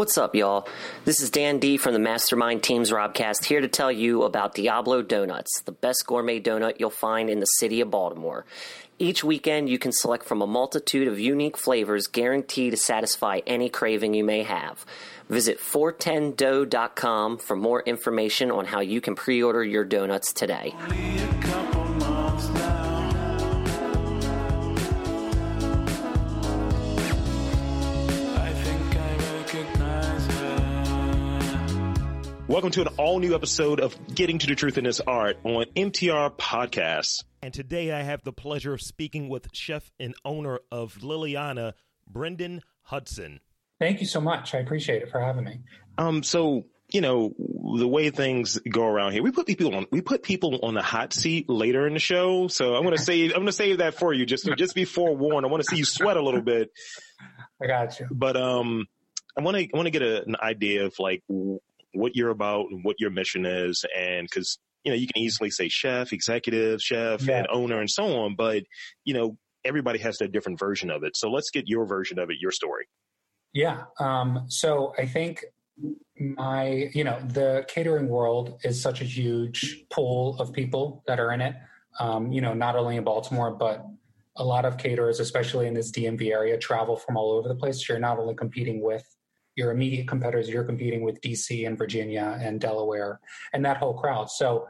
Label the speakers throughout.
Speaker 1: What's up, y'all? This is Dan D from the Mastermind Teams Robcast here to tell you about Diablo Donuts, the best gourmet donut you'll find in the city of Baltimore. Each weekend, you can select from a multitude of unique flavors guaranteed to satisfy any craving you may have. Visit 410dough.com for more information on how you can pre order your donuts today.
Speaker 2: Welcome to an all new episode of Getting to the Truth in This Art on MTR Podcasts.
Speaker 3: And today I have the pleasure of speaking with chef and owner of Liliahna, Brendon Hudson.
Speaker 4: Thank you so much. I appreciate it for having me.
Speaker 2: Um, so you know the way things go around here, we put people on we put people on the hot seat later in the show. So I'm gonna save I'm gonna save that for you. Just just be forewarned. I want to see you sweat a little bit.
Speaker 4: I got you.
Speaker 2: But um, I want to I want to get a, an idea of like what you're about and what your mission is. And because, you know, you can easily say chef, executive, chef, yeah. and owner and so on, but, you know, everybody has their different version of it. So let's get your version of it, your story.
Speaker 4: Yeah. Um, so I think my, you know, the catering world is such a huge pool of people that are in it. Um, you know, not only in Baltimore, but a lot of caterers, especially in this DMV area, travel from all over the place. You're not only competing with your immediate competitors, you're competing with DC and Virginia and Delaware and that whole crowd. So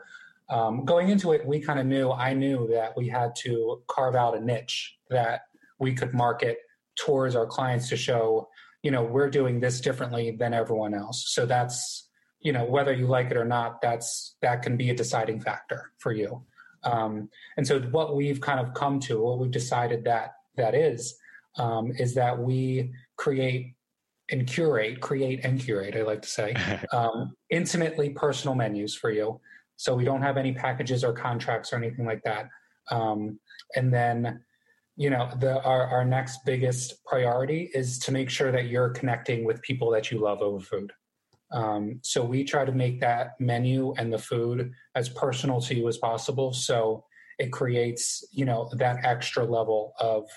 Speaker 4: um, going into it, we kind of knew, I knew that we had to carve out a niche that we could market towards our clients to show, you know, we're doing this differently than everyone else. So that's, you know, whether you like it or not, that's, that can be a deciding factor for you. Um, and so what we've kind of come to, what we've decided that that is, um, is that we create and curate, create and curate, I like to say, um, intimately personal menus for you. So we don't have any packages or contracts or anything like that. Um, and then, you know, the our, our next biggest priority is to make sure that you're connecting with people that you love over food. Um, so we try to make that menu and the food as personal to you as possible. So it creates, you know, that extra level of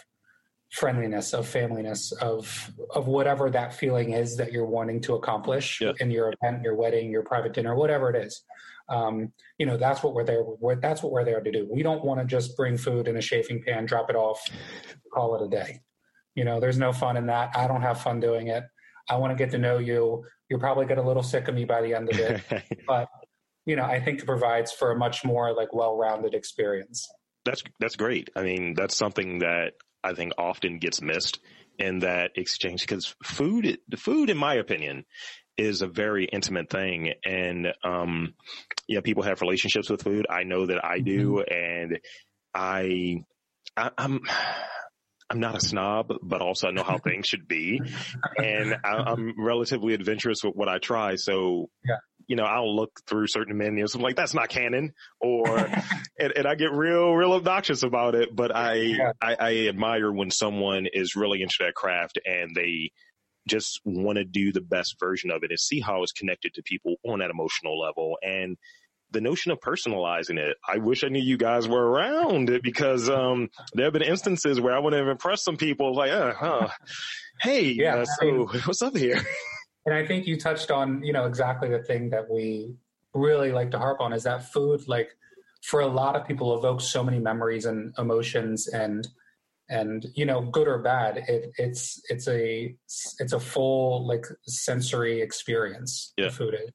Speaker 4: friendliness of familyness of of whatever that feeling is that you're wanting to accomplish yeah. in your event your wedding your private dinner whatever it is. Um, you know that's what we're there we're, that's what we're there to do. We don't want to just bring food in a chafing pan drop it off call it a day. You know there's no fun in that. I don't have fun doing it. I want to get to know you. You'll probably get a little sick of me by the end of it. But you know i think it provides for a much more like well-rounded experience.
Speaker 2: That's that's great. I mean that's something that I think often gets missed in that exchange because food, food, in my opinion, is a very intimate thing. And, um, yeah, people have relationships with food. I know that I do. Mm-hmm. And I, I, I'm, I'm not a snob, but also I know how things should be, and I, am relatively adventurous with what I try. So, yeah. You know, I'll look through certain menus. I'm like, that's not canon, or and, and, I get real, real obnoxious about it. But I, yeah. I, I admire when someone is really into that craft and they just want to do the best version of it and see how it's connected to people on that emotional level and the notion of personalizing it. I wish I knew you guys were around it because um, there have been instances where I would have impressed some people like, uh, huh, hey, yeah, uh, so I mean, what's up here?
Speaker 4: And I think you touched on, you know, exactly the thing that we really like to harp on is that food, like for a lot of people, evokes so many memories and emotions and and you know good or bad it, it's it's a it's a full like sensory experience yeah. food is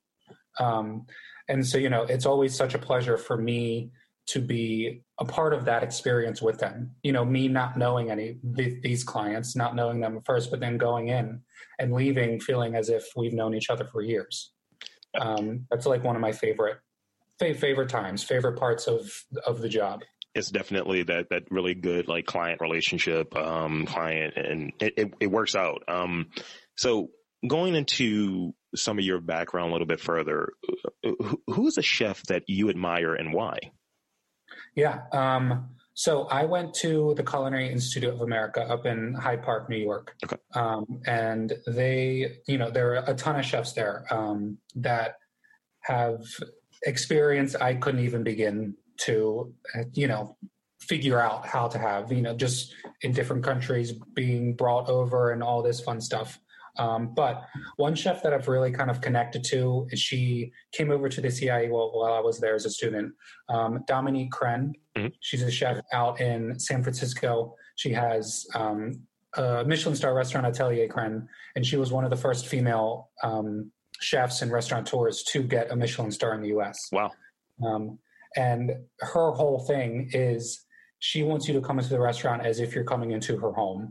Speaker 4: um and so you know it's always such a pleasure for me to be a part of that experience with them. You know me not knowing any these clients not knowing them first but then going in and leaving feeling as if we've known each other for years. Um, that's like one of my favorite favorite times favorite parts of of the job.
Speaker 2: It's definitely that that really good like client relationship um client and it, it, it works out. Um so going into some of your background a little bit further, who is a chef that you admire and why?
Speaker 4: Yeah. Um, so I went to the Culinary Institute of America up in Hyde Park, New York. Okay. Um, and they, you know, there are a ton of chefs there um, that have experience I couldn't even begin to, you know, figure out how to have, you know, just in different countries being brought over and all this fun stuff. Um, but one chef that I've really kind of connected to is she came over to the CIA while, while I was there as a student. Um, Dominique Crenn.
Speaker 2: Mhm.
Speaker 4: She's a chef out in San Francisco. She has um, a Michelin star restaurant, Atelier Crenn, and she was one of the first female um, chefs and restaurateurs to get a Michelin star in the U.S.
Speaker 2: Wow.
Speaker 4: Um, and her whole thing is she wants you to come into the restaurant as if you're coming into her home.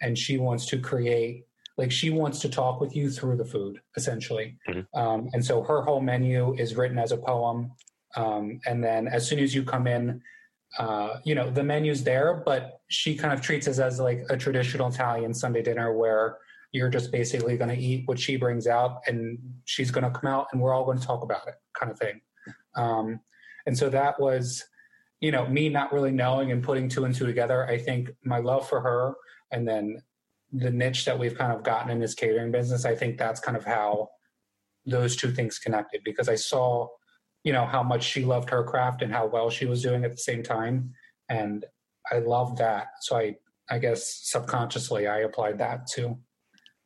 Speaker 4: And she wants to create, like, she wants to talk with you through the food, essentially.
Speaker 2: Mhm.
Speaker 4: Um, and so her whole menu is written as a poem. Um, and then as soon as you come in, uh, you know, the menu's there, but she kind of treats us as like a traditional Italian Sunday dinner where you're just basically going to eat what she brings out and she's going to come out and we're all going to talk about it kind of thing. Um, and so that was, you know, me not really knowing and putting two and two together. I think my love for her and then the niche that we've kind of gotten in this catering business, I think that's kind of how those two things connected because I saw, you know, how much she loved her craft and how well she was doing at the same time. And I loved that. So I, I guess subconsciously I applied that to,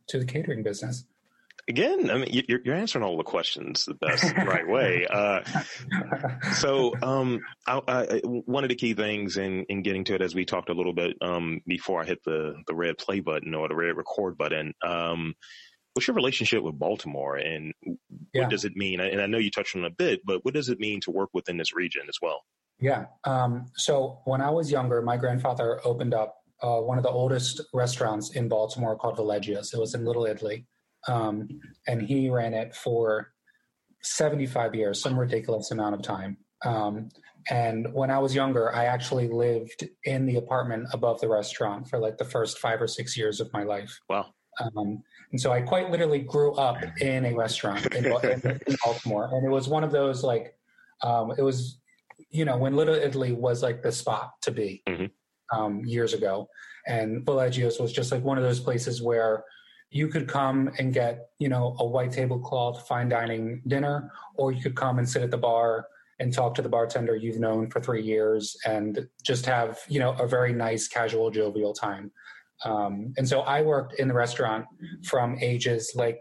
Speaker 4: to the catering business.
Speaker 2: Again, I mean, you- you're, you're answering all the questions the best right way. Uh, so, um, I, I, one of the key things in, in getting to it, as we talked a little bit um, before I hit the, the red play button or the red record button, um, what's your relationship with Baltimore and what
Speaker 4: Yeah.
Speaker 2: does it mean? And I know you touched on it a bit, but what does it mean to work within this region as well?
Speaker 4: Yeah. Um, so when I was younger, my grandfather opened up uh, one of the oldest restaurants in Baltimore called Velleggia's. It was in Little Italy. Um, and he ran it for 75 years, some ridiculous amount of time. Um, and when I was younger, I actually lived in the apartment above the restaurant for like the first five or six years of my life.
Speaker 2: Wow.
Speaker 4: Um, and so I quite literally grew up in a restaurant in, in, in Baltimore. And it was one of those like, um, it was, you know, when Little Italy was like the spot to be
Speaker 2: Mhm.
Speaker 4: um, years ago. And Velleggia's was just like one of those places where you could come and get, you know, a white tablecloth fine dining dinner, or you could come and sit at the bar and talk to the bartender you've known for three years and just have, you know, a very nice, casual, jovial time. Um, and so I worked in the restaurant from ages like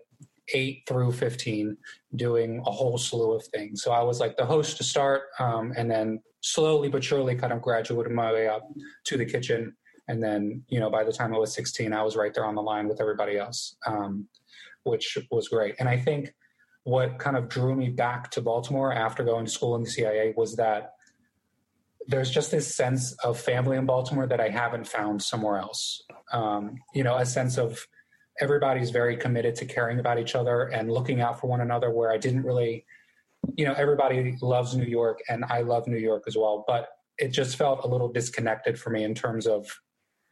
Speaker 4: eight through 15, doing a whole slew of things. So I was like the host to start, um, and then slowly but surely kind of graduated my way up to the kitchen. And then, you know, by the time I was 16, I was right there on the line with everybody else, um, which was great. And I think what kind of drew me back to Baltimore after going to school in the CIA was that there's just this sense of family in Baltimore that I haven't found somewhere else. Um, you know, a sense of everybody's very committed to caring about each other and looking out for one another, where I didn't really, you know, everybody loves New York and I love New York as well, but it just felt a little disconnected for me in terms of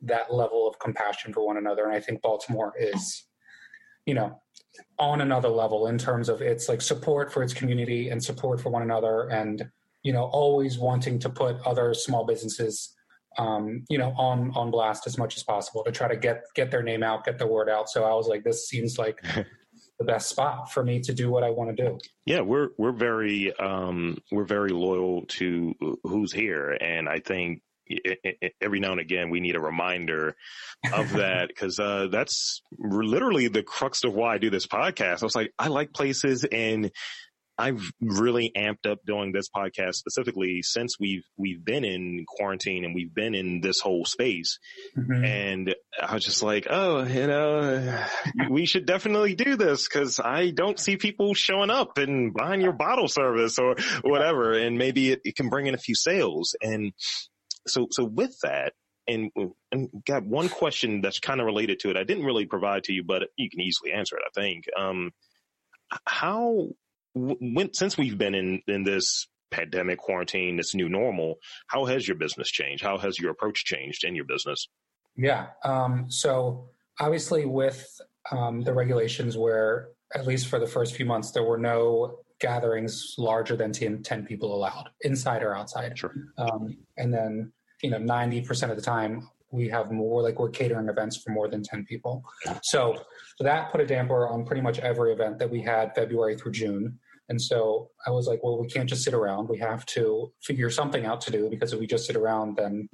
Speaker 4: that level of compassion for one another. And I think Baltimore is, you know, on another level in terms of its like support for its community and support for one another and you know always wanting to put other small businesses um, you know on on blast as much as possible to try to get get their name out get the word out. So i was like this seems like the best spot for me to do what i want to do.
Speaker 2: Yeah, we're we're very um, we're very loyal to who's here, and I think every now and again we need a reminder of that because uh, that's literally the crux of why I do this podcast. I was like, I like places, and I've really amped up doing this podcast specifically since we've we've been in quarantine and we've been in this whole space.
Speaker 4: Mhm.
Speaker 2: And I was just like, oh, you know, we should definitely do this because I don't see people showing up and buying your bottle service or whatever. And maybe it, it can bring in a few sales. And so, so with that, and, and got one question that's kind of related to it. I didn't really provide to you, but you can easily answer it. I think. Um, how, when, since we've been in, in this pandemic quarantine, this new normal, how has your business changed? How has your approach changed in your business?
Speaker 4: Yeah. Um, so obviously, with um, the regulations, where at least for the first few months, there were no gatherings larger than 10, 10 people allowed, inside or outside.
Speaker 2: Sure.
Speaker 4: Um, and then, you know, 90% of the time, we have more like we're catering events for more than 10 people. So that put a damper on pretty much every event that we had February through June. And so I was like, well, we can't just sit around. We have to figure something out to do because if we just sit around, then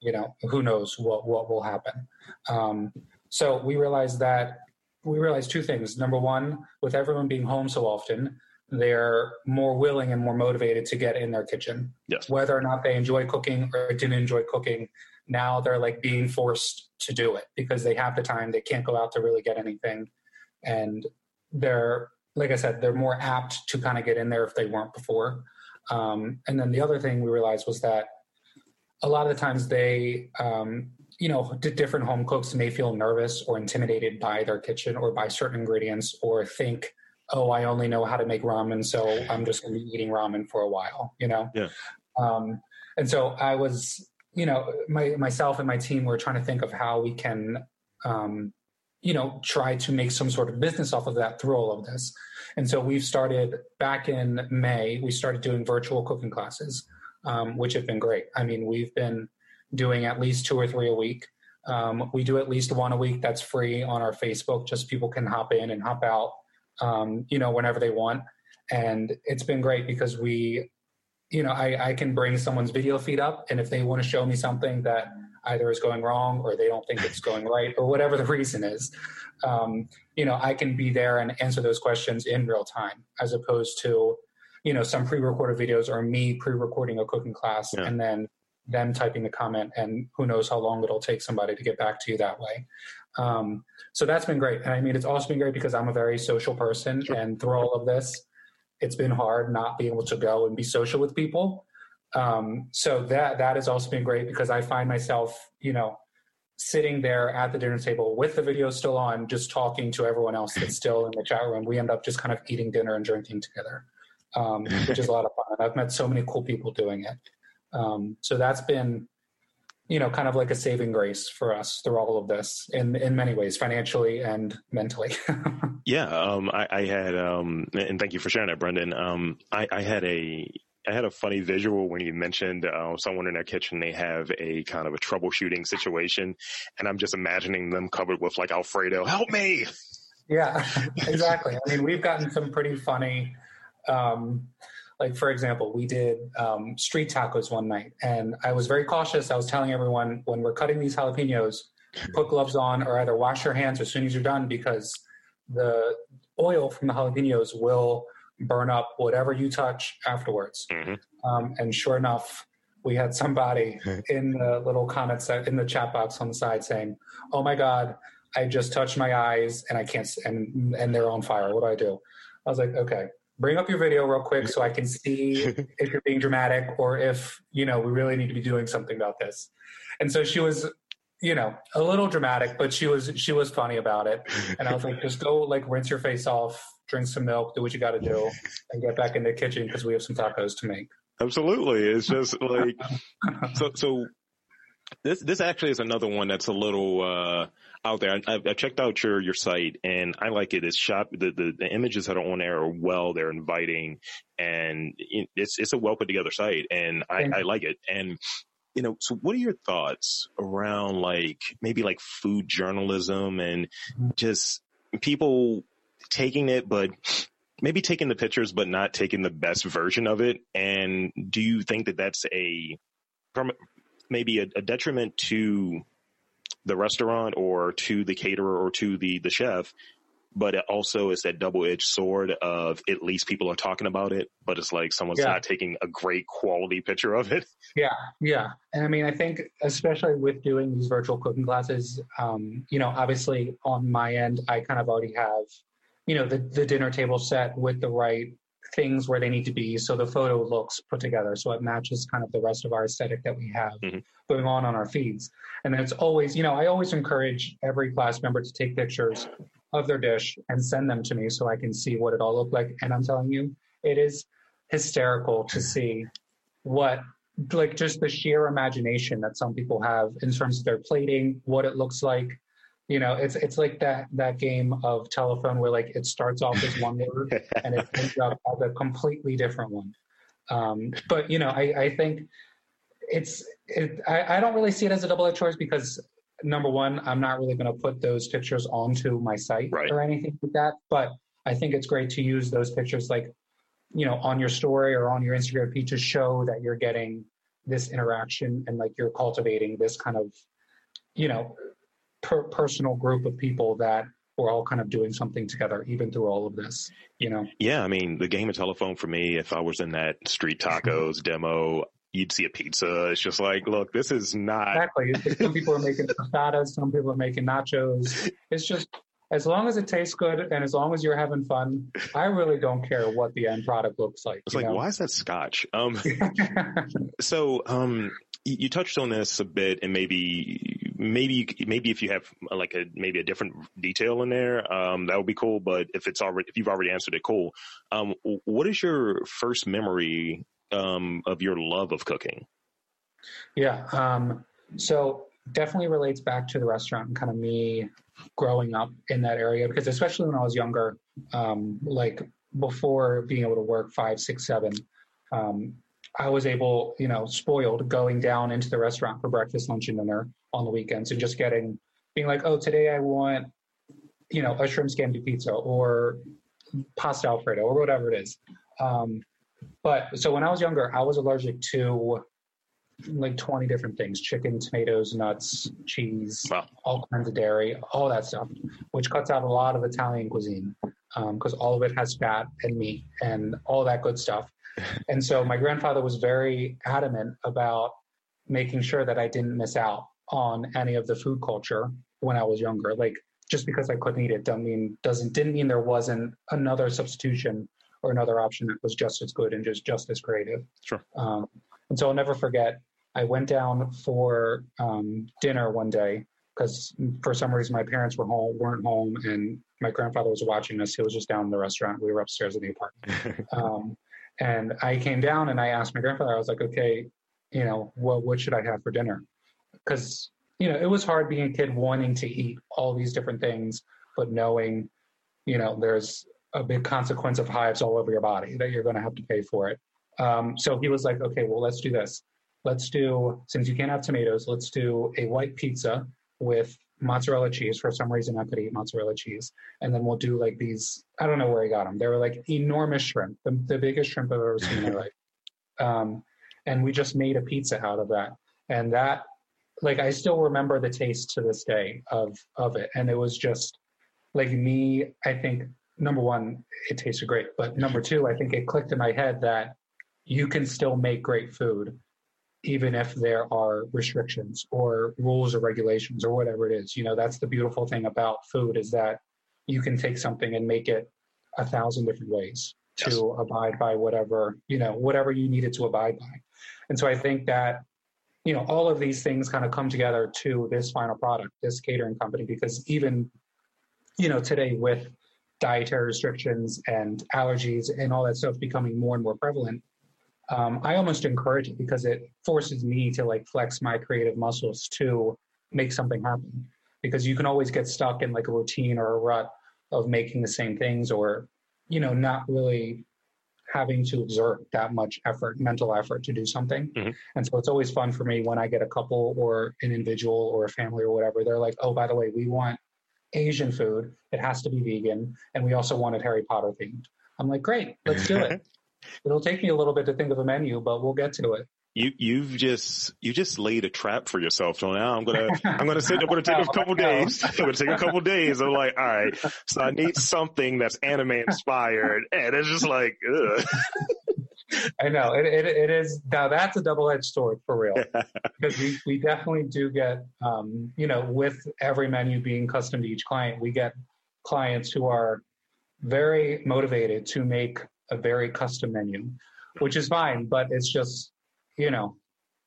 Speaker 4: you know who knows what what will happen um, so we realized that we realized two things. Number one, with everyone being home so often, they're more willing and more motivated to get in their kitchen.
Speaker 2: Yes.
Speaker 4: Whether or not they enjoy cooking or didn't enjoy cooking, now they're like being forced to do it because they have the time. They can't go out to really get anything. And they're, like I said, they're more apt to kind of get in there if they weren't before. Um, and then the other thing we realized was that a lot of the times they, um, you know, different home cooks may feel nervous or intimidated by their kitchen or by certain ingredients or think, oh, I only know how to make ramen, so I'm just going to be eating ramen for a while, you know?
Speaker 2: Yeah.
Speaker 4: Um, and so I was, you know, my, myself and my team were trying to think of how we can, um, you know, try to make some sort of business off of that through all of this. And so we've started back in May, we started doing virtual cooking classes, um, which have been great. I mean, we've been doing at least two or three a week. Um, we do at least one a week that's free on our Facebook, just people can hop in and hop out um, you know, whenever they want. And it's been great because we, you know, I, I can bring someone's video feed up, and if they want to show me something that either is going wrong or they don't think it's going right or whatever the reason is, um, you know, I can be there and answer those questions in real time as opposed to, you know, some pre-recorded videos or me pre-recording a cooking class yeah. and then them typing the comment and who knows how long it'll take somebody to get back to you that way. Um, so that's been great. And I mean, it's also been great because I'm a very social person, sure. and through all of this, it's been hard not being able to go and be social with people. Um, so that that has also been great because I find myself, you know, sitting there at the dinner table with the video still on, just talking to everyone else that's still in the chat room. We end up just kind of eating dinner and drinking together, um, which is a lot of fun. I've met so many cool people doing it. Um, so that's been you know, kind of like a saving grace for us through all of this in in many ways, financially and mentally.
Speaker 2: yeah, um, I, I, had, um, and thank you for sharing that, Brendon. Um, I, I, had a. I had a funny visual when you mentioned uh, someone in their kitchen. They have a kind of a troubleshooting situation, and I'm just imagining them covered with like Alfredo. Help me!
Speaker 4: Yeah, exactly. I mean, we've gotten some pretty funny um, like for example we did um, street tacos one night and i was very cautious. I was telling everyone when we're cutting these jalapenos put gloves on or either wash your hands as soon as you're done because the oil from the jalapenos will burn up whatever you touch afterwards. Mm-hmm. um, and sure enough we had somebody in the little comments in the chat box on the side saying oh my god i just touched my eyes and i can't and and they're on fire. What do i do? I was like okay bring up your video real quick so I can see if you're being dramatic or if, you know, we really need to be doing something about this. And so she was, you know, a little dramatic, but she was she was funny about it. And I was like, just go like rinse your face off, drink some milk, do what you got to do, and get back in the kitchen because we have some tacos to make.
Speaker 2: Absolutely, it's just like so. So this this actually is another one that's a little uh, out there. I, I, checked out your your site and I like it. It's shot. The, the, the images that are on there are well. They're inviting and it's it's a well put together site and I, I like it. And you know, so what are your thoughts around like maybe like food journalism and just people taking it, but maybe taking the pictures, but not taking the best version of it? And do you think that that's a maybe a, a detriment to the restaurant or to the caterer or to the the chef but it also is that double-edged sword of at least people are talking about it but it's like someone's yeah. not taking a great quality picture of it
Speaker 4: yeah yeah and i mean i think especially with doing these virtual cooking classes um, you know obviously on my end i kind of already have you know the, the dinner table set with the right things where they need to be so the photo looks put together so it matches kind of the rest of our aesthetic that we have mm-hmm. going on on our feeds and then it's always you know i always encourage every class member to take pictures of their dish and send them to me so i can see what it all looked like and i'm telling you it is hysterical to see what like just the sheer imagination that some people have in terms of their plating what it looks like you know it's it's like that that game of telephone where like it starts off as one word and it ends up as a completely different one um, but you know i i think it's it, I, I don't really see it as a double-edged sword because number one i'm not really going to put those pictures onto my site right. or anything like that but i think it's great to use those pictures like you know on your story or on your instagram feed to show that you're getting this interaction and like you're cultivating this kind of you know per- personal group of people that we're all kind of doing something together, even through all of this, you know?
Speaker 2: Yeah. I mean, the game of telephone for me, if I was in that street tacos demo, you'd see a pizza. It's just like, look, this is not
Speaker 4: exactly. Some people are making tostadas, some people are making nachos. It's just as long as it tastes good and as long as you're having fun, I really don't care what the end product looks like.
Speaker 2: It's like, know? why is that scotch? Um, so, um, you touched on this a bit and maybe maybe maybe if you have like a maybe a different detail in there um, that would be cool but if it's already if you've already answered it cool. Um, what is your first memory um, of your love of cooking?
Speaker 4: Yeah um, so definitely relates back to the restaurant and kind of me growing up in that area because especially when I was younger, um, like before being able to work five, six, seven, um, I was able, you know, spoiled going down into the restaurant for breakfast, lunch, and dinner on the weekends and just getting, being like, oh, today I want, you know, a shrimp scampi pizza or pasta alfredo or whatever it is. Um, but so when I was younger, I was allergic to like 20 different things chicken, tomatoes, nuts, cheese, wow. all kinds of dairy, all that stuff, which cuts out a lot of Italian cuisine because um, all of it has fat and meat and all that good stuff. And so my grandfather was very adamant about making sure that I didn't miss out on any of the food culture when I was younger. Like just because I couldn't eat it doesn't mean doesn't didn't mean there wasn't another substitution or another option that was just as good and just just as creative.
Speaker 2: Sure.
Speaker 4: Um, and so I'll never forget I went down for um, dinner one day because for some reason my parents were home, weren't home, and my grandfather was watching us. He was just down in the restaurant. We were upstairs in the apartment, um, and I came down and I asked my grandfather. I was like, "Okay, you know, what what should I have for dinner?" Because you know, it was hard being a kid wanting to eat all these different things, but knowing, you know, there's a big consequence of hives all over your body that you're going to have to pay for it. Um, so he was like, "Okay, well, let's do this." let's do, since you can't have tomatoes, let's do a white pizza with mozzarella cheese. For some reason, I could eat mozzarella cheese. And then we'll do like these, I don't know where he got them. They were like enormous shrimp, the, the biggest shrimp I've ever seen in my life. Um, and we just made a pizza out of that. And that, like, I still remember the taste to this day of, of it. And it was just like me, I think, number one, it tasted great. But number two, I think it clicked in my head that you can still make great food even if there are restrictions or rules or regulations or whatever it is. You know, that's the beautiful thing about food is that you can take something and make it a thousand different ways yes. to abide by whatever, you know, whatever you needed to abide by. And so I think that, you know, all of these things kind of come together to this final product, this catering company, because even, you know, today with dietary restrictions and allergies and all that stuff becoming more and more prevalent, um, I almost encourage it because it forces me to like flex my creative muscles to make something happen. Because you can always get stuck in like a routine or a rut of making the same things or, you know, not really having to exert that much effort, mental effort to do something. Mm-hmm. And so it's always fun for me when I get a couple or an individual or a family or whatever. They're like, oh, by the way, we want Asian food. It has to be vegan. And we also want it Harry Potter themed. I'm like, great, let's do it. It'll take me a little bit to think of a menu, but we'll get to it.
Speaker 2: You you've just you just laid a trap for yourself. So now I'm gonna I'm gonna sit. I'm gonna take a couple days. I'm gonna take a couple days. I'm like, all right. So I need something that's anime inspired, and it's just like, ugh.
Speaker 4: I know it, it, it is now that's a double edged sword for real because we, we definitely do get um, you know with every menu being custom to each client we get clients who are very motivated to make a very custom menu, which is fine, but it's just, you know,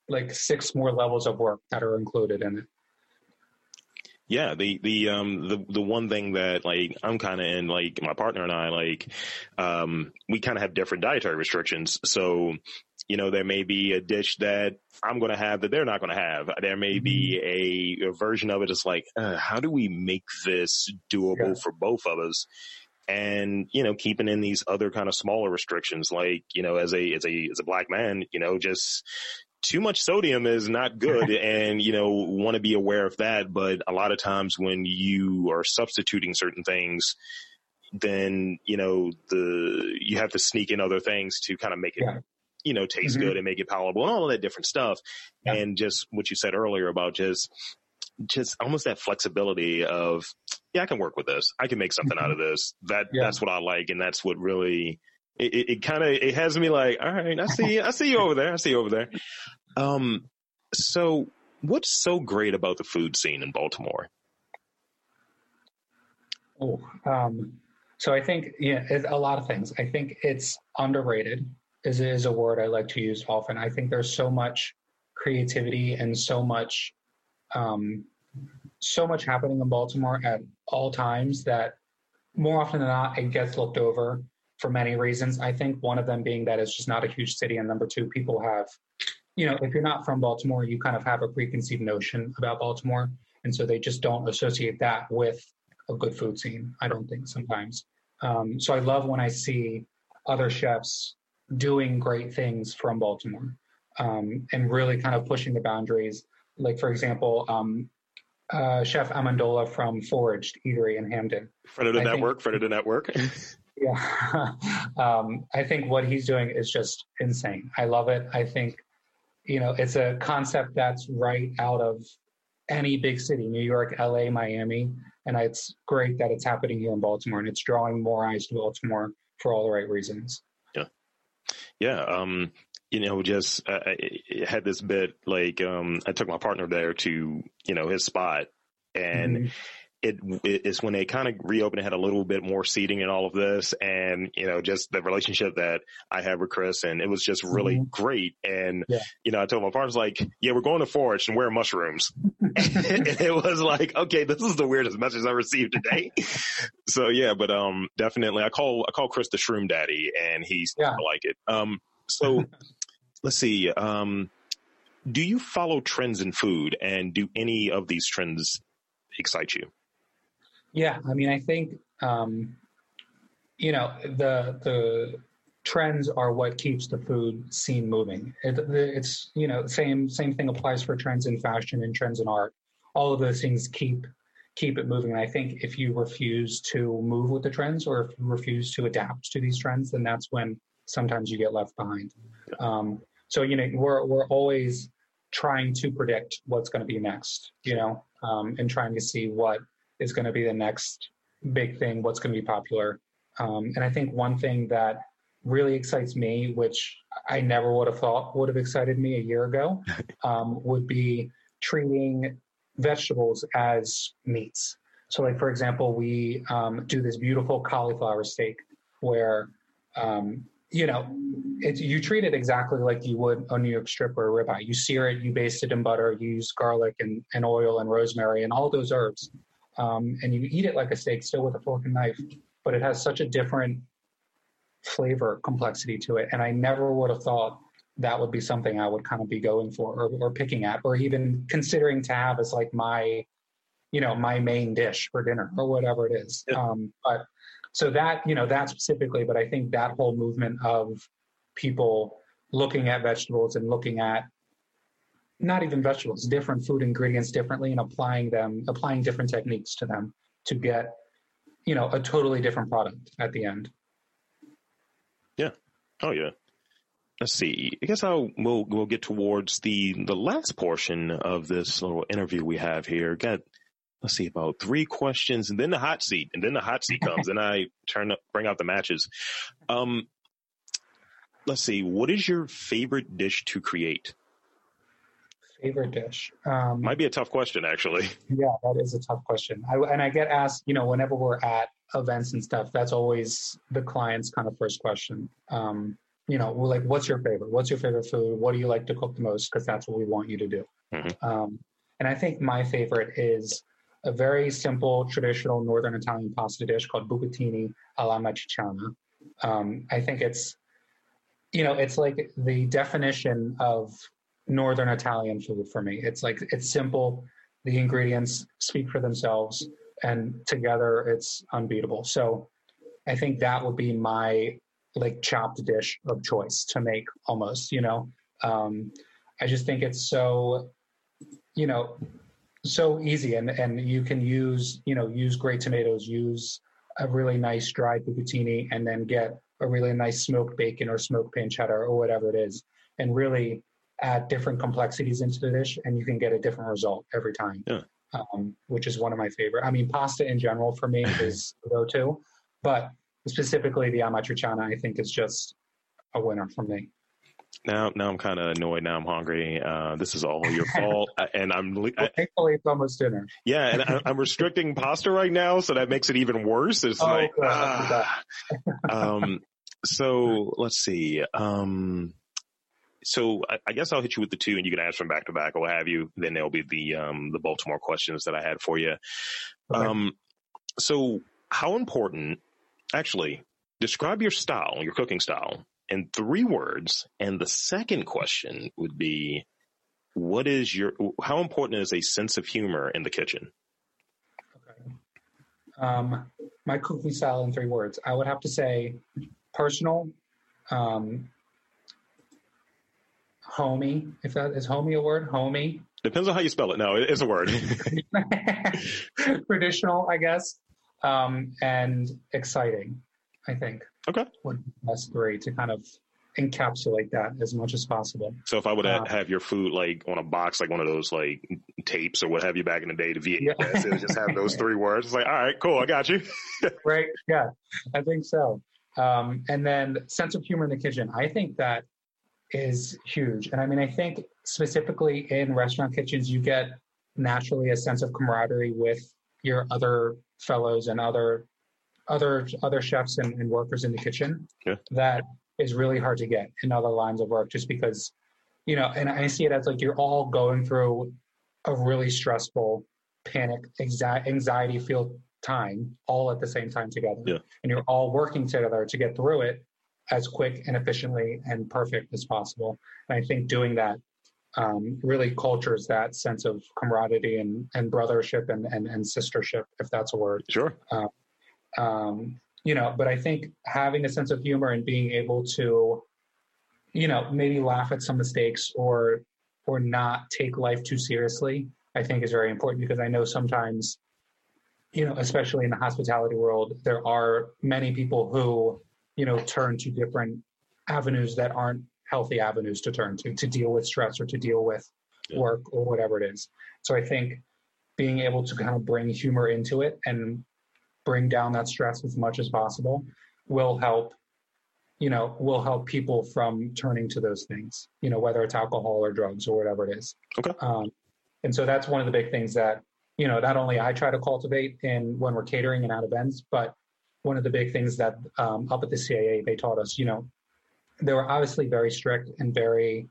Speaker 4: like six more levels of work that are included in it.
Speaker 2: Yeah, the the um the the one thing that like I'm kind of in like my partner and I like um we kind of have different dietary restrictions. So, you know, there may be a dish that I'm going to have that they're not going to have. There may be mm-hmm. a, a, version of it. it is like, uh, how do we make this doable yeah. for both of us? And you know keeping in these other kind of smaller restrictions like you know as a as a as a black man you know just too much sodium is not good and you know want to be aware of that but a lot of times when you are substituting certain things then you know the you have to sneak in other things to kind of make it yeah. you know taste mm-hmm. good and make it palatable and all of that different stuff yeah. and just what you said earlier about just just almost that flexibility of, yeah, I can work with this. I can make something out of this. That yeah. that's what I like, and that's what really it, it, it kind of it has me like, all right, I see, I see you over there, I see you over there. Um, so what's so great about the food scene in Baltimore?
Speaker 4: Oh, um, so I think yeah, a lot of things. I think it's underrated. Is is a word I like to use often. I think there's so much creativity and so much, um, so much happening in Baltimore at all times that more often than not it gets looked over for many reasons. I think one of them being that it's just not a huge city, and number two, people have, you know, if you're not from Baltimore, you kind of have a preconceived notion about Baltimore, and so they just don't associate that with a good food scene. I don't think sometimes. Um, so I love when I see other chefs doing great things from Baltimore um, and really kind of pushing the boundaries. Like for example, um, uh, Chef Amendola from Foraged Eatery in Hampden.
Speaker 2: Friend of the I network. Think, friend of the network.
Speaker 4: yeah, um, I think what he's doing is just insane. I love it. I think you know it's a concept that's right out of any big city, New York, LA, Miami. And it's great that it's happening here in Baltimore and it's drawing more eyes to Baltimore for all the right reasons.
Speaker 2: Yeah. Yeah. Um, you know, just uh, I had this bit like um, I took my partner there to you know his spot, and mm-hmm it, it is when they kind of reopened, it had a little bit more seating and all of this. And, you know, just the relationship that I have with Chris and it was just really mm-hmm. great. And, yeah. you know, I told my partners like, yeah, we're going to Forage and wear mushrooms. and it was like, okay, this is the weirdest message I received today. so yeah, but, um, definitely I call, I call Chris the shroom daddy and he's yeah. like it. Um, so let's see, um, do you follow trends in food and do any of these trends excite you?
Speaker 4: Yeah, I mean, I think um, you know the the trends are what keeps the food scene moving. It, it's you know same same thing applies for trends in fashion and trends in art. All of those things keep keep it moving. And I think if you refuse to move with the trends or if you refuse to adapt to these trends, then that's when sometimes you get left behind. Um, so you know we're we're always trying to predict what's going to be next. You know, um, and trying to see what is going to be the next big thing, what's going to be popular. Um, and I think one thing that really excites me, which I never would have thought would have excited me a year ago, um, would be treating vegetables as meats. So, like for example, we um, do this beautiful cauliflower steak where um, you know it's you treat it exactly like you would a New York strip or a ribeye. You sear it, you baste it in butter, you use garlic and, and oil and rosemary and all those herbs um, and you eat it like a steak, still with a fork and knife, but it has such a different flavor complexity to it. And I never would have thought that would be something I would kind of be going for or, or picking at, or even considering to have as like my, you know, my main dish for dinner or whatever it is. Yeah. Um, but so that, you know, that specifically, but I think that whole movement of people looking at vegetables and looking at not even vegetables, different food ingredients differently and applying them, applying different techniques to them to get, you know, a totally different product at the end.
Speaker 2: Yeah. Oh yeah. Let's see. I guess I'll we'll we'll get towards the the last portion of this little interview we have here. Got let's see about three questions and then the hot seat and then the hot seat comes and I turn up bring out the matches. Um let's see. What is your favorite dish to create?
Speaker 4: favorite dish?
Speaker 2: Um, Might be a tough question, actually.
Speaker 4: Yeah, that is a tough question. I, and I get asked, you know, whenever we're at events and stuff, that's always the client's kind of first question. Um, you know, like, what's your favorite? What's your favorite food? What do you like to cook the most? Because that's what we want you to do. Mm-hmm. Um, and I think my favorite is a very simple, traditional Northern Italian pasta dish called bucatini all'amatriciana. Um, I think it's, you know, it's like the definition of northern Italian food for me. It's like it's simple. The ingredients speak for themselves, and together it's unbeatable. So I think that would be my like chopped dish of choice to make almost, you know. Um, I just think it's so, you know, so easy and, and you can use, you know, use great tomatoes, use a really nice dried bucatini and then get a really nice smoked bacon or smoked pancetta or whatever it is. And really add different complexities into the dish and you can get a different result every time.
Speaker 2: Yeah.
Speaker 4: um, which is one of my favorite. I mean, pasta in general for me is go to, but specifically the amatriciana, I think is just a winner for me.
Speaker 2: Now, now I'm kind of annoyed. Now I'm hungry. Uh, this is all your fault, and I'm.
Speaker 4: I, Thankfully, it's almost dinner.
Speaker 2: Yeah, and I, am restricting pasta right now, so that makes it even worse. It's oh, like, ah. um, so let's see. Um, so I, I, guess I'll hit you with the two, and you can answer them back to back or what have you. Then there'll be the um, the Baltimore questions that I had for you. Okay. Um, so how important? Actually, describe your style, your cooking style, in three words. And the second question would be, what is your? How important is a sense of humor in the kitchen?
Speaker 4: Okay. Um, my cooking style in three words. I would have to say personal, um, homey, if that is homey a word, homey.
Speaker 2: Depends on how you spell it. No, it's a word.
Speaker 4: Traditional, I guess, um, and exciting. I think.
Speaker 2: Okay.
Speaker 4: Would be best three to kind of encapsulate that as much as possible.
Speaker 2: So if I would uh, have your food like on a box, like one of those like tapes or what have you back in the day, to VHS, yeah. it would just have those three words. It's like, all right, cool, I got you.
Speaker 4: right? Yeah, I think so. Um, and then sense of humor in the kitchen. I think that is huge. And I mean, I think specifically in restaurant kitchens, you get naturally a sense of camaraderie with your other fellows and other other other chefs and, and workers in the kitchen
Speaker 2: yeah.
Speaker 4: that is really hard to get in other lines of work just because you know and i see it as like you're all going through a really stressful panic anxiety filled time all at the same time together
Speaker 2: yeah.
Speaker 4: and you're all working together to get through it as quick and efficiently and perfect as possible and i think doing that um, really cultures that sense of camaraderie and, and brothership and, and, and sistership if that's a word
Speaker 2: sure
Speaker 4: uh, um, you know, but I think having a sense of humor and being able to, you know, maybe laugh at some mistakes or or not take life too seriously, I think is very important because I know sometimes, you know, especially in the hospitality world, there are many people who, you know, turn to different avenues that aren't healthy avenues to turn to to deal with stress or to deal with yeah. work or whatever it is. So I think being able to kind of bring humor into it and bring down that stress as much as possible will help you know will help people from turning to those things you know whether it's alcohol or drugs or whatever it is.
Speaker 2: Okay.
Speaker 4: Um, and so that's one of the big things that you know not only i try to cultivate in when we're catering and out events but one of the big things that um, up at the CIA they taught us you know they were obviously very strict and very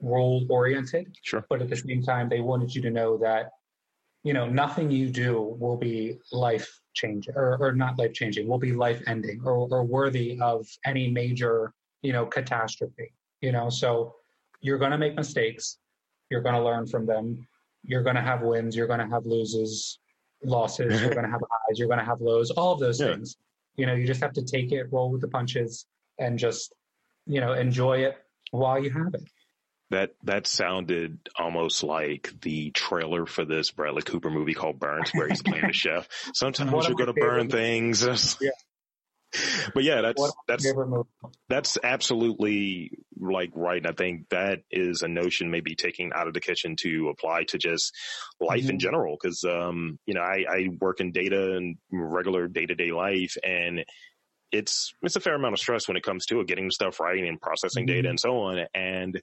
Speaker 4: rule oriented
Speaker 2: sure.
Speaker 4: but at the same time they wanted you to know that you know nothing you do will be life changing or, or not life changing will be life ending or, or worthy of any major you know catastrophe you know? So you're going to make mistakes. You're going to learn from them. You're going to have wins. You're going to have loses losses. You're going to have highs. You're going to have lows. All of those yeah. things. You know you just have to take it roll with the punches and just you know enjoy it while you have it
Speaker 2: that that sounded almost like the trailer for this Bradley Cooper movie called Burnt, where he's playing the chef. Sometimes you're going to burn things.
Speaker 4: Yeah.
Speaker 2: But yeah, that's that's that's absolutely like right. And I think that is a notion maybe taking out of the kitchen to apply to just life mm-hmm. in general. Because um, you know, I, I work in data and regular day to day life, and it's it's a fair amount of stress when it comes to it, getting stuff right and processing mm-hmm. data and so on. And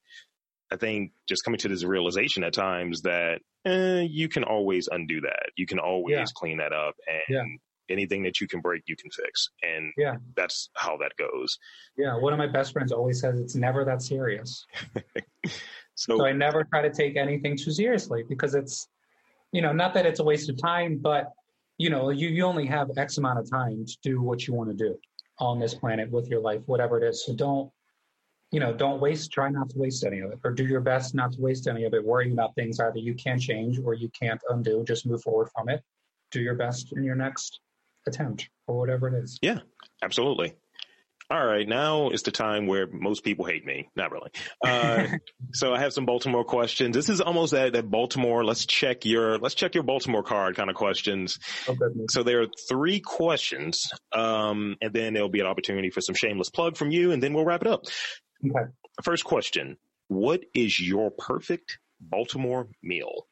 Speaker 2: I think just coming to this realization at times that eh, you can always undo that. You can always yeah. clean that up and yeah. anything that you can break, you can fix. And
Speaker 4: yeah.
Speaker 2: that's how that goes.
Speaker 4: Yeah. One of my best friends always says it's never that serious. so, so I never try to take anything too seriously because it's, you know, not that it's a waste of time, but you know, you, you only have X amount of time to do what you want to do on this planet with your life, whatever it is. So don't you know, don't waste, try not to waste any of it, or do your best not to waste any of it, worrying about things either you can't change or you can't undo. Just move forward from it. Do your best in your next attempt or whatever it is.
Speaker 2: Yeah, absolutely. All right, now is the time where most people hate me. Not really. Uh, so I have some Baltimore questions. This is almost that, that Baltimore. Let's check your let's check your Baltimore card kind of questions.
Speaker 4: Okay.
Speaker 2: So there are three questions, um, and then there'll be an opportunity for some shameless plug from you, and then we'll wrap it up.
Speaker 4: Okay.
Speaker 2: First question What is your perfect Baltimore meal?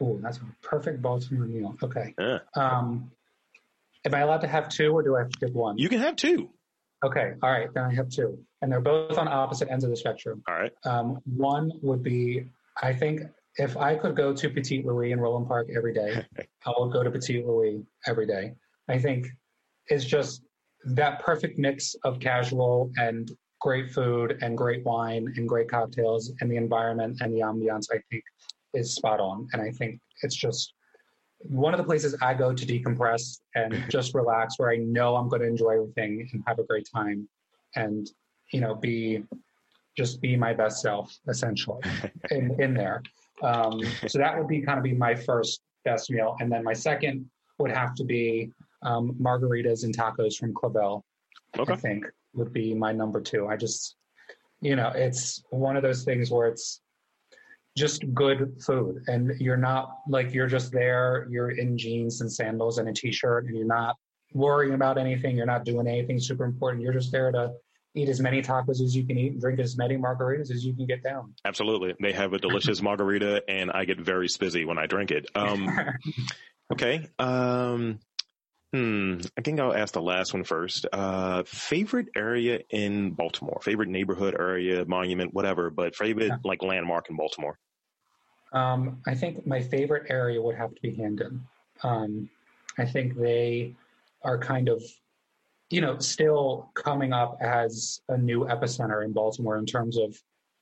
Speaker 4: Oh, that's a perfect Baltimore meal. Okay.
Speaker 2: Yeah.
Speaker 4: Um, am I allowed to have two, or do I have to pick one?
Speaker 2: You can have two.
Speaker 4: Okay. All right. Then I have two, and they're both on opposite ends of the spectrum.
Speaker 2: All right.
Speaker 4: Um, one would be, I think, if I could go to Petit Louis in Roland Park every day, I would go to Petit Louis every day. I think it's just that perfect mix of casual and great food and great wine and great cocktails and the environment and the ambiance. I think is spot on, and I think it's just one of the places I go to decompress and just relax, where I know I'm going to enjoy everything and have a great time, and you know, be just be my best self essentially in in there. Um, so that would be kind of be my first best meal, and then my second would have to be um, margaritas and tacos from Clavel.
Speaker 2: Okay.
Speaker 4: I think would be my number two. I just, you know, it's one of those things where it's just good food and you're not like you're just there you're in jeans and sandals and a t-shirt and you're not worrying about anything you're not doing anything super important you're just there to eat as many tacos as you can eat and drink as many margaritas as you can get down
Speaker 2: Absolutely. They have a delicious margarita, and I get very spizzy when I drink it. Um, okay. Um, hmm. I think I'll ask the last one first. Uh, favorite area in Baltimore? Favorite neighborhood area, monument, whatever, but favorite
Speaker 4: Yeah.
Speaker 2: like landmark in Baltimore?
Speaker 4: Um, I think my favorite area would have to be Hampden. Um, I think they are kind of, you know, still coming up as a new epicenter in Baltimore in terms of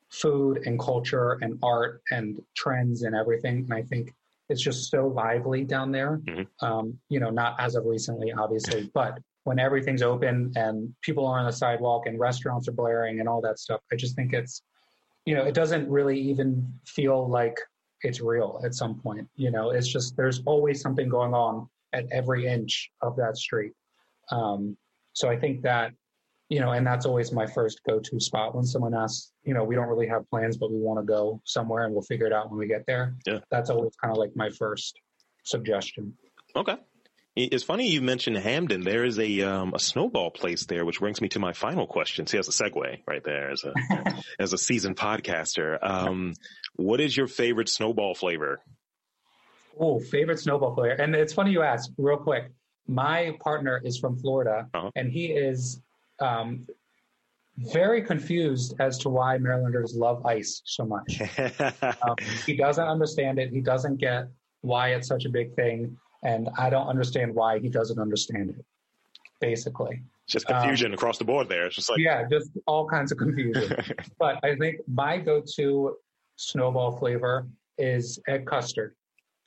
Speaker 4: food and culture and art and trends and everything. And I think it's just so lively down there.
Speaker 2: Mhm.
Speaker 4: Um, you know, not as of recently, obviously, but when everything's open and people are on the sidewalk and restaurants are blaring and all that stuff, I just think it's, you know, it doesn't really even feel like it's real at some point. You know, it's just there's always something going on at every inch of that street. Um, so I think that, you know, and that's always my first go-to spot when someone asks, you know, we don't really have plans, but we want to go somewhere and we'll figure it out when we get there.
Speaker 2: Yeah.
Speaker 4: That's always kind of like my first suggestion.
Speaker 2: Okay. It's funny you mentioned Hampden. There is a um, a snowball place there, which brings me to my final question. See, that's a segue right there as a as a seasoned podcaster. Um, what is your favorite snowball flavor?
Speaker 4: Oh, favorite snowball flavor. And it's funny you ask, real quick. My partner is from Florida,
Speaker 2: Uh-huh.
Speaker 4: and he is um, very confused as to why Marylanders love ice so much. Um, he doesn't understand it. He doesn't get why it's such a big thing, and I don't understand why he doesn't understand it. Basically,
Speaker 2: Just confusion across the board there. It's just like,
Speaker 4: yeah, just all kinds of confusion. but I think my go-to snowball flavor is egg custard,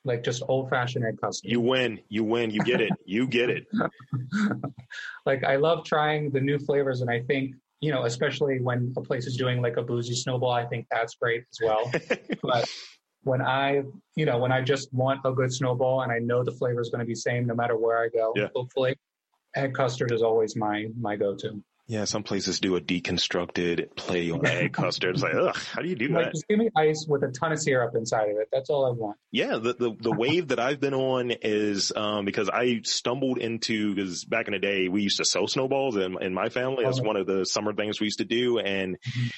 Speaker 4: like just old-fashioned egg custard.
Speaker 2: you win, you win, you get it, you get it.
Speaker 4: like I love trying the new flavors, and I think you know, especially when a place is doing like a boozy snowball, I think that's great as well. but when I, you know, when I just want a good snowball and I know the flavor is going to be same no matter where I go,
Speaker 2: Yeah.
Speaker 4: hopefully, egg custard is always my my go-to.
Speaker 2: Yeah, some places do a deconstructed play on egg custard. It's like, ugh, how do you do
Speaker 4: Like
Speaker 2: that?
Speaker 4: just give me ice with a ton of syrup inside of it. That's all I want.
Speaker 2: Yeah, the, the, the wave that I've been on is um, because I stumbled into because back in the day we used to sew snowballs in, in my family. That's
Speaker 4: Okay.
Speaker 2: one of the summer things we used to do, and
Speaker 4: Mhm.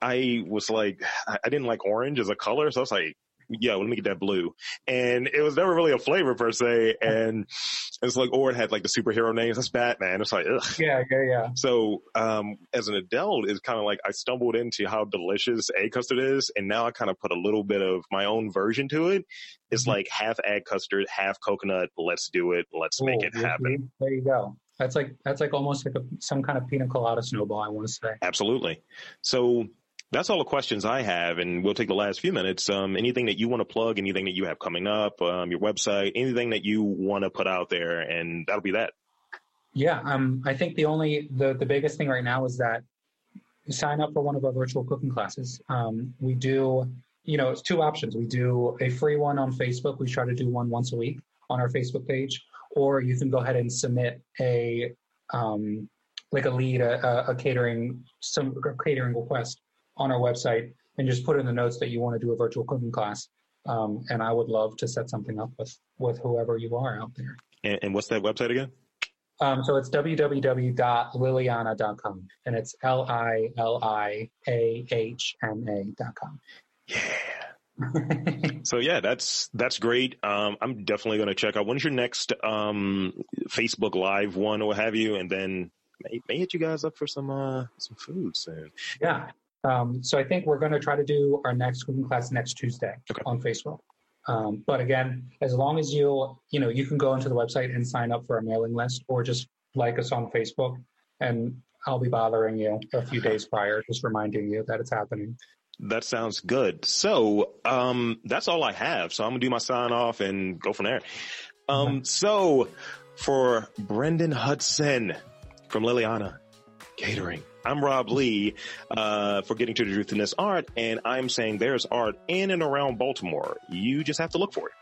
Speaker 2: I was like, I I didn't like orange as a color, so I was like, yo, let me get that blue. And it was never really a flavor per se, and it's like, or it had like the superhero names. That's Batman. It's like, ugh.
Speaker 4: Yeah, yeah, yeah.
Speaker 2: So, um, as an adult, it's kind of like I stumbled into how delicious egg custard is, and now I kind of put a little bit of my own version to it. It's
Speaker 4: Mhm.
Speaker 2: like half egg custard, half coconut. Let's do it. Let's make it
Speaker 4: you
Speaker 2: happen.
Speaker 4: There you go. That's like that's like almost like a, some kind of pina colada snowball. I want to say.
Speaker 2: Absolutely. So that's all the questions I have, and we'll take the last few minutes. Um, anything that you want to plug, anything that you have coming up, um, your website, anything that you want to put out there, and that'll be that.
Speaker 4: Yeah, um, I think the only the the biggest thing right now is that sign up for one of our virtual cooking classes. Um, we do, you know, it's two options. We do a free one on Facebook. We try to do one once a week on our Facebook page, or you can go ahead and submit a um, like a lead, a, a, catering some a catering request on our website, and just put in the notes that you want to do a virtual cooking class. Um, and I would love to set something up with with whoever you are out there.
Speaker 2: And, and what's that website again?
Speaker 4: Um, so it's www.liliahna.com and it's L I L I A H N A.com.
Speaker 2: Yeah. so yeah, that's that's great. Um, I'm definitely going to check out. When's your next um, Facebook Live one or what have you? And then may, may hit you guys up for some uh, some food soon.
Speaker 4: Yeah. Um, so I think we're going to try to do our next cooking class next Tuesday
Speaker 2: Okay.
Speaker 4: on Facebook. Um, but again, as long as you you know you can go into the website and sign up for our mailing list, or just like us on Facebook, and I'll be bothering you a few days prior, just reminding you that it's happening.
Speaker 2: That sounds good. So um, that's all I have. So I'm gonna do my sign off and go from there. Um, so for Brendon Hudson from Liliahna Catering, I'm Rob Lee uh, for getting to the truth in this art, and I'm saying there's art in and around Baltimore. You just have to look for it.